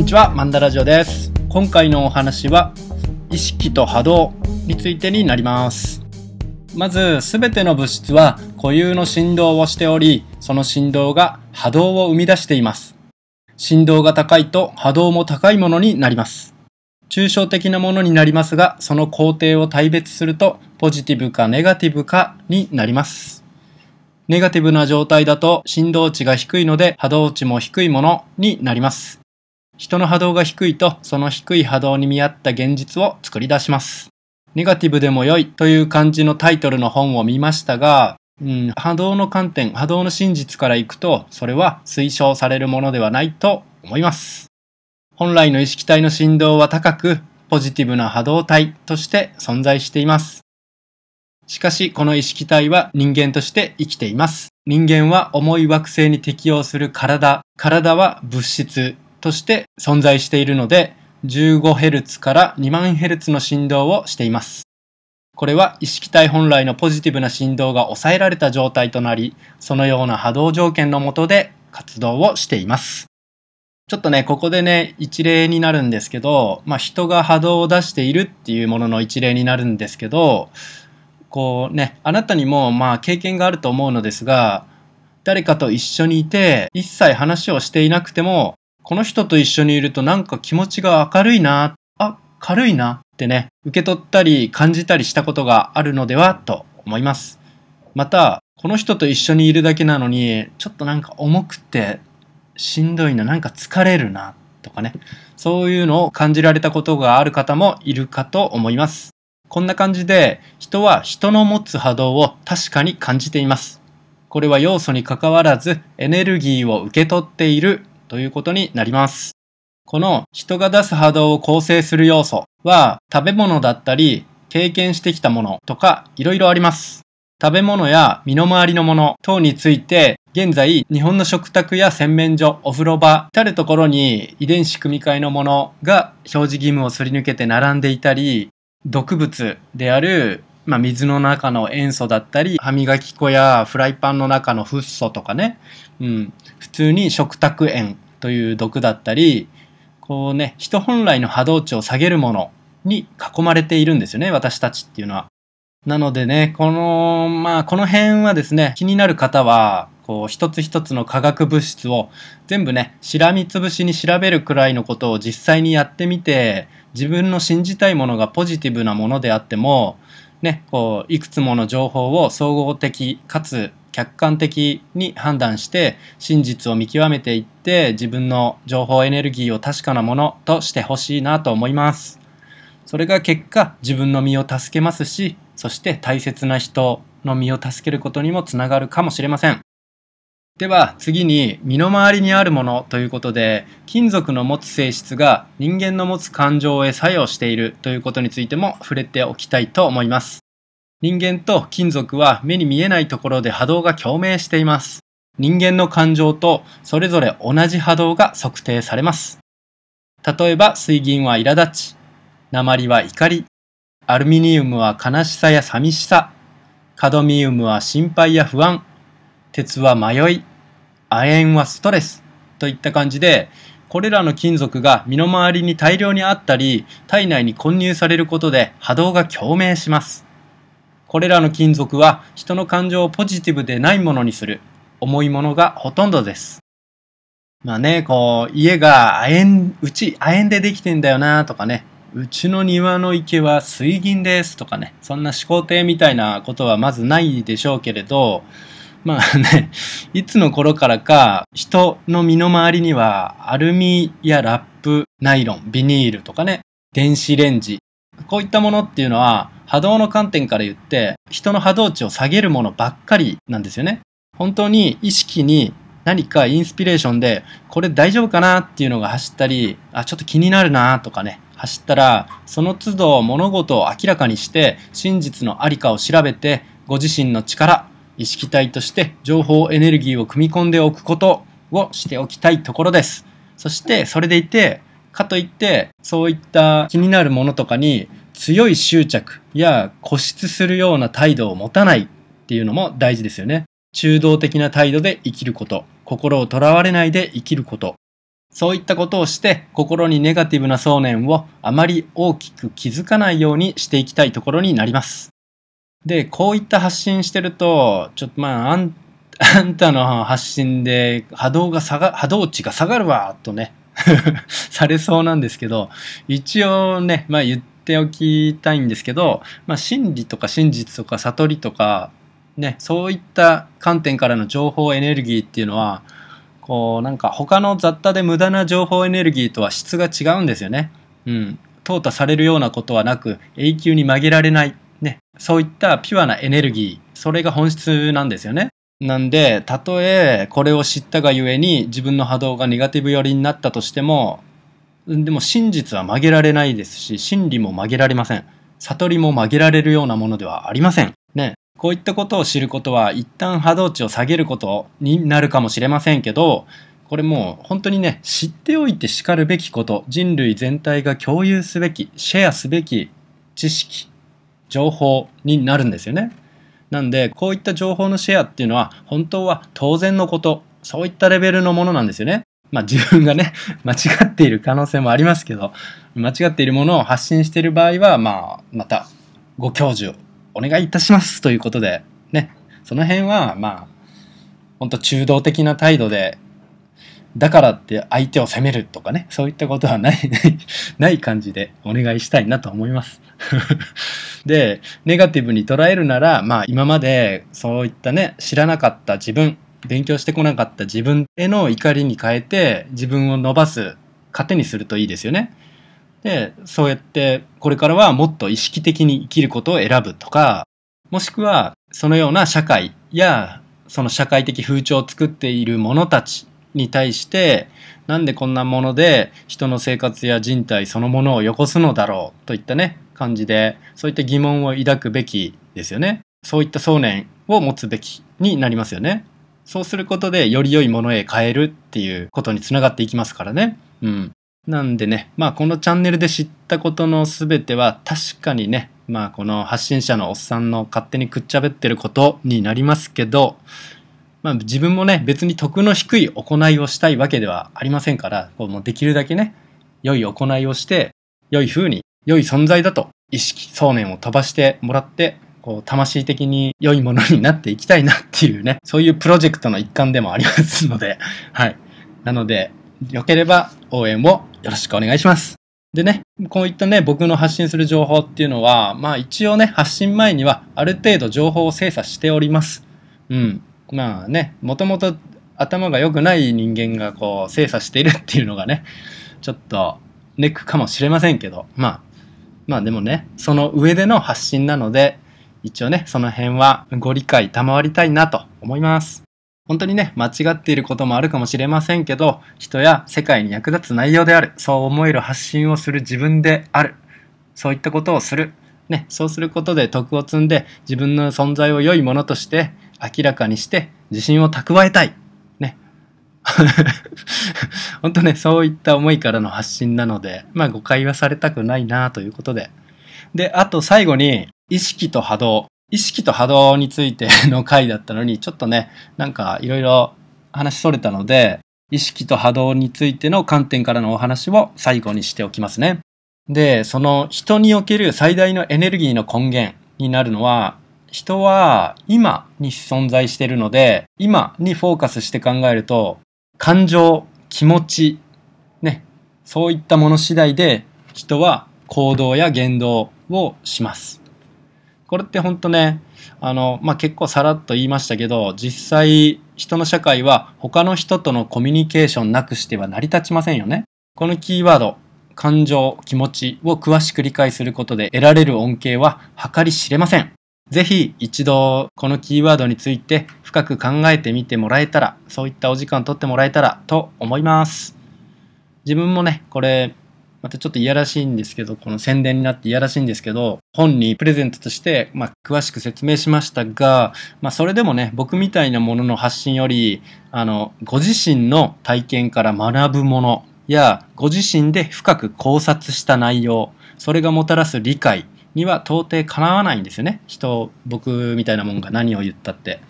にちは、マンダラジオです。今回のお話は、意識と波動についてになります。まず、すべての物質は固有の振動をしており、その振動が波動を生み出しています。振動が高いと波動も高いものになります。抽象的なものになりますが、その工程を大別すると、ポジティブかネガティブかになります。ネガティブな状態だと振動値が低いので波動値も低いものになります。人の波動が低いとその低い波動に見合った現実を作り出します。ネガティブでも良いという感じのタイトルの本を見ましたが、うん、波動の観点、波動の真実からいくと、それは推奨されるものではないと思います。本来の意識体の振動は高く、ポジティブな波動体として存在しています。しかし、この意識体は人間として生きています。人間は重い惑星に適応する体、体は物質として存在しているので、15Hz から2万 Hz の振動をしています。これは意識体本来のポジティブな振動が抑えられた状態となり、そのような波動条件の下で活動をしています。ちょっとね、ここでね、一例になるんですけど、まあ人が波動を出しているっていうものの一例になるんですけど、こうね、あなたにもまあ経験があると思うのですが、誰かと一緒にいて、一切話をしていなくても、この人と一緒にいるとなんか気持ちが明るいな、あ、軽いなってね、受け取ったり感じたりしたことがあるのではと思います。また、この人と一緒にいるだけなのに、ちょっとなんか重くてしんどいな、なんか疲れるなとかね、そういうのを感じられたことがある方もいるかと思います。こんな感じで人は人の持つ波動を確かに感じています。これは要素に関わらずエネルギーを受け取っているということになります。この人が出す波動を構成する要素は食べ物だったり経験してきたものとかいろいろあります。食べ物や身の回りのもの等について現在日本の食卓や洗面所、お風呂場、至るところに遺伝子組み換えのものが表示義務をすり抜けて並んでいたり毒物である、まあ、水の中の塩素だったり、歯磨き粉やフライパンの中のフッ素とかね、うん、普通に食卓塩という毒だったり、こうね、人本来の波動値を下げるものに囲まれているんですよね、私たちっていうのは。なのでね、この、まあ、この辺はですね、気になる方は、こう、一つ一つの化学物質を全部ね、しらみつぶしに調べるくらいのことを実際にやってみて、自分の信じたいものがポジティブなものであっても、ね、こう、いくつもの情報を総合的かつ客観的に判断して真実を見極めていって自分の情報エネルギーを確かなものとしてほしいなと思います。それが結果自分の身を助けますし、そして大切な人の身を助けることにもつながるかもしれません。では次に身の回りにあるものということで金属の持つ性質が人間の持つ感情へ作用しているということについても触れておきたいと思います。人間と金属は目に見えないところで波動が共鳴しています。人間の感情とそれぞれ同じ波動が測定されます。例えば水銀は苛立ち、鉛は怒り、アルミニウムは悲しさや寂しさ、カドミウムは心配や不安、鉄は迷い、亜鉛はストレスといった感じで、これらの金属が身の回りに大量にあったり、体内に混入されることで波動が共鳴します。これらの金属は人の感情をポジティブでないものにする、重いものがほとんどです。まあね、こう、家が亜鉛、うち亜鉛でできてんだよなとかね、うちの庭の池は水銀ですとかね、そんな思考停みたいなことはまずないでしょうけれど、まあね、いつの頃からか人の身の回りにはアルミやラップ、ナイロン、ビニールとかね、電子レンジ、こういったものっていうのは波動の観点から言って人の波動値を下げるものばっかりなんですよね。本当に意識に何かインスピレーションでこれ大丈夫かなっていうのが走ったり、あ、ちょっと気になるなとかね、走ったらその都度物事を明らかにして真実のありかを調べてご自身の力、意識体として情報エネルギーを組み込んでおくことをしておきたいところです。そしてそれでいて、かといってそういった気になるものとかに強い執着や固執するような態度を持たないっていうのも大事ですよね。中道的な態度で生きること、心をとらわれないで生きること。そういったことをして心にネガティブな想念をあまり大きく気づかないようにしていきたいところになります。で、こういった発信してると、ちょっとまあ、あん あんたの発信で波動が下が、波動値が下がるわとね されそうなんですけど、一応ね、まあ言っておきたいんですけど、まあ真理とか真実とか悟りとか、ね、そういった観点からの情報エネルギーっていうのは、こうなんか他の雑多で無駄な情報エネルギーとは質が違うんですよね。うん。淘汰されるようなことはなく永久に曲げられない。ね。そういったピュアなエネルギー。それが本質なんですよね。なんで、たとえこれを知ったがゆえに自分の波動がネガティブ寄りになったとしても、でも真実は曲げられないですし、真理も曲げられません。悟りも曲げられるようなものではありません。ね。こういったことを知ることは一旦波動値を下げることになるかもしれませんけど、これもう本当にね、知っておいて叱るべきこと、人類全体が共有すべき、シェアすべき知識、情報になるんですよね。なんで、こういった情報のシェアっていうのは本当は当然のこと、そういったレベルのものなんですよね。まあ自分がね、間違っている可能性もありますけど、間違っているものを発信している場合は、まあ、またご教授お願いいたしますということで、ね、その辺は、まあ、ほんと中道的な態度で、だからって相手を責めるとかね、そういったことはない、ない感じでお願いしたいなと思います。で、ネガティブに捉えるなら、まあ今までそういったね、知らなかった自分、勉強してこなかった自分への怒りに変えて自分を伸ばす糧にするといいですよね。で、そうやってこれからはもっと意識的に生きることを選ぶとか、もしくはそのような社会やその社会的風潮を作っている者たちに対してなんでこんなもので人の生活や人体そのものをよこすのだろうといったね感じでそういった疑問を抱くべきですよね。そういった想念を持つべきになりますよね。そうすることでより良いものへ変えるっていうことにつながっていきますからね。うん。なんでね、まあこのチャンネルで知ったことの全ては確かにね、まあこの発信者のおっさんの勝手にくっちゃべってることになりますけど、まあ自分もね、別に得の低い行いをしたいわけではありませんから、こうもうできるだけね、良い行いをして、良い風に、良い存在だと意識、想念を飛ばしてもらって、こう、魂的に良いものになっていきたいなっていうね、そういうプロジェクトの一環でもありますので、はい。なので、良ければ応援をよろしくお願いします。でね、こういったね、僕の発信する情報っていうのは、まあ一応ね、発信前にはある程度情報を精査しております。うん。まあね、もともと頭が良くない人間がこう精査しているっていうのがね、ちょっとネックかもしれませんけど、まあ、まあでもね、その上での発信なので、一応ね、その辺はご理解賜りたいなと思います。本当にね、間違っていることもあるかもしれませんけど、人や世界に役立つ内容である。そう思える発信をする自分である。そういったことをする。ね、そうすることで徳を積んで自分の存在を良いものとして明らかにして自信を蓄えたい。ね。本当ね、そういった思いからの発信なので、まあ誤解はされたくないなということで。で、あと最後に、意識と波動。意識と波動について の回だったのに、ちょっとね、なんかいろいろ話それたので、意識と波動についての観点からのお話を最後にしておきますね。で、その人における最大のエネルギーの根源になるのは、人は今に存在しているので、今にフォーカスして考えると、感情、気持ち、ね、そういったもの次第で人は行動や言動をします。これって本当ね、あの、まあ、結構さらっと言いましたけど、実際人の社会は他の人とのコミュニケーションなくしては成り立ちませんよね。このキーワード、感情、気持ちを詳しく理解することで得られる恩恵は計り知れません。ぜひ一度このキーワードについて深く考えてみてもらえたら、そういったお時間取ってもらえたらと思います。自分もね、これまたちょっといやらしいんですけど、この宣伝になっていやらしいんですけど、本にプレゼントとして、まあ、詳しく説明しましたが、まあ、それでもね、僕みたいなものの発信より、あの、ご自身の体験から学ぶものや、ご自身で深く考察した内容、それがもたらす理解には到底かなわないんですよね。人、僕みたいなもんが何を言ったって。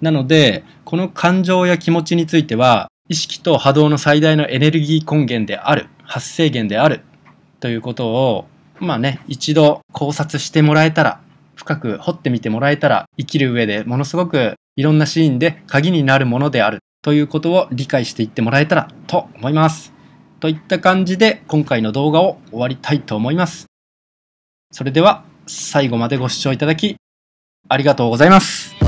なので、この感情や気持ちについては、意識と波動の最大のエネルギー根源である、発生源であるということを、まあね、一度考察してもらえたら、深く掘ってみてもらえたら、生きる上でものすごくいろんなシーンで鍵になるものであるということを理解していってもらえたらと思います。といった感じで今回の動画を終わりたいと思います。それでは最後までご視聴いただきありがとうございます。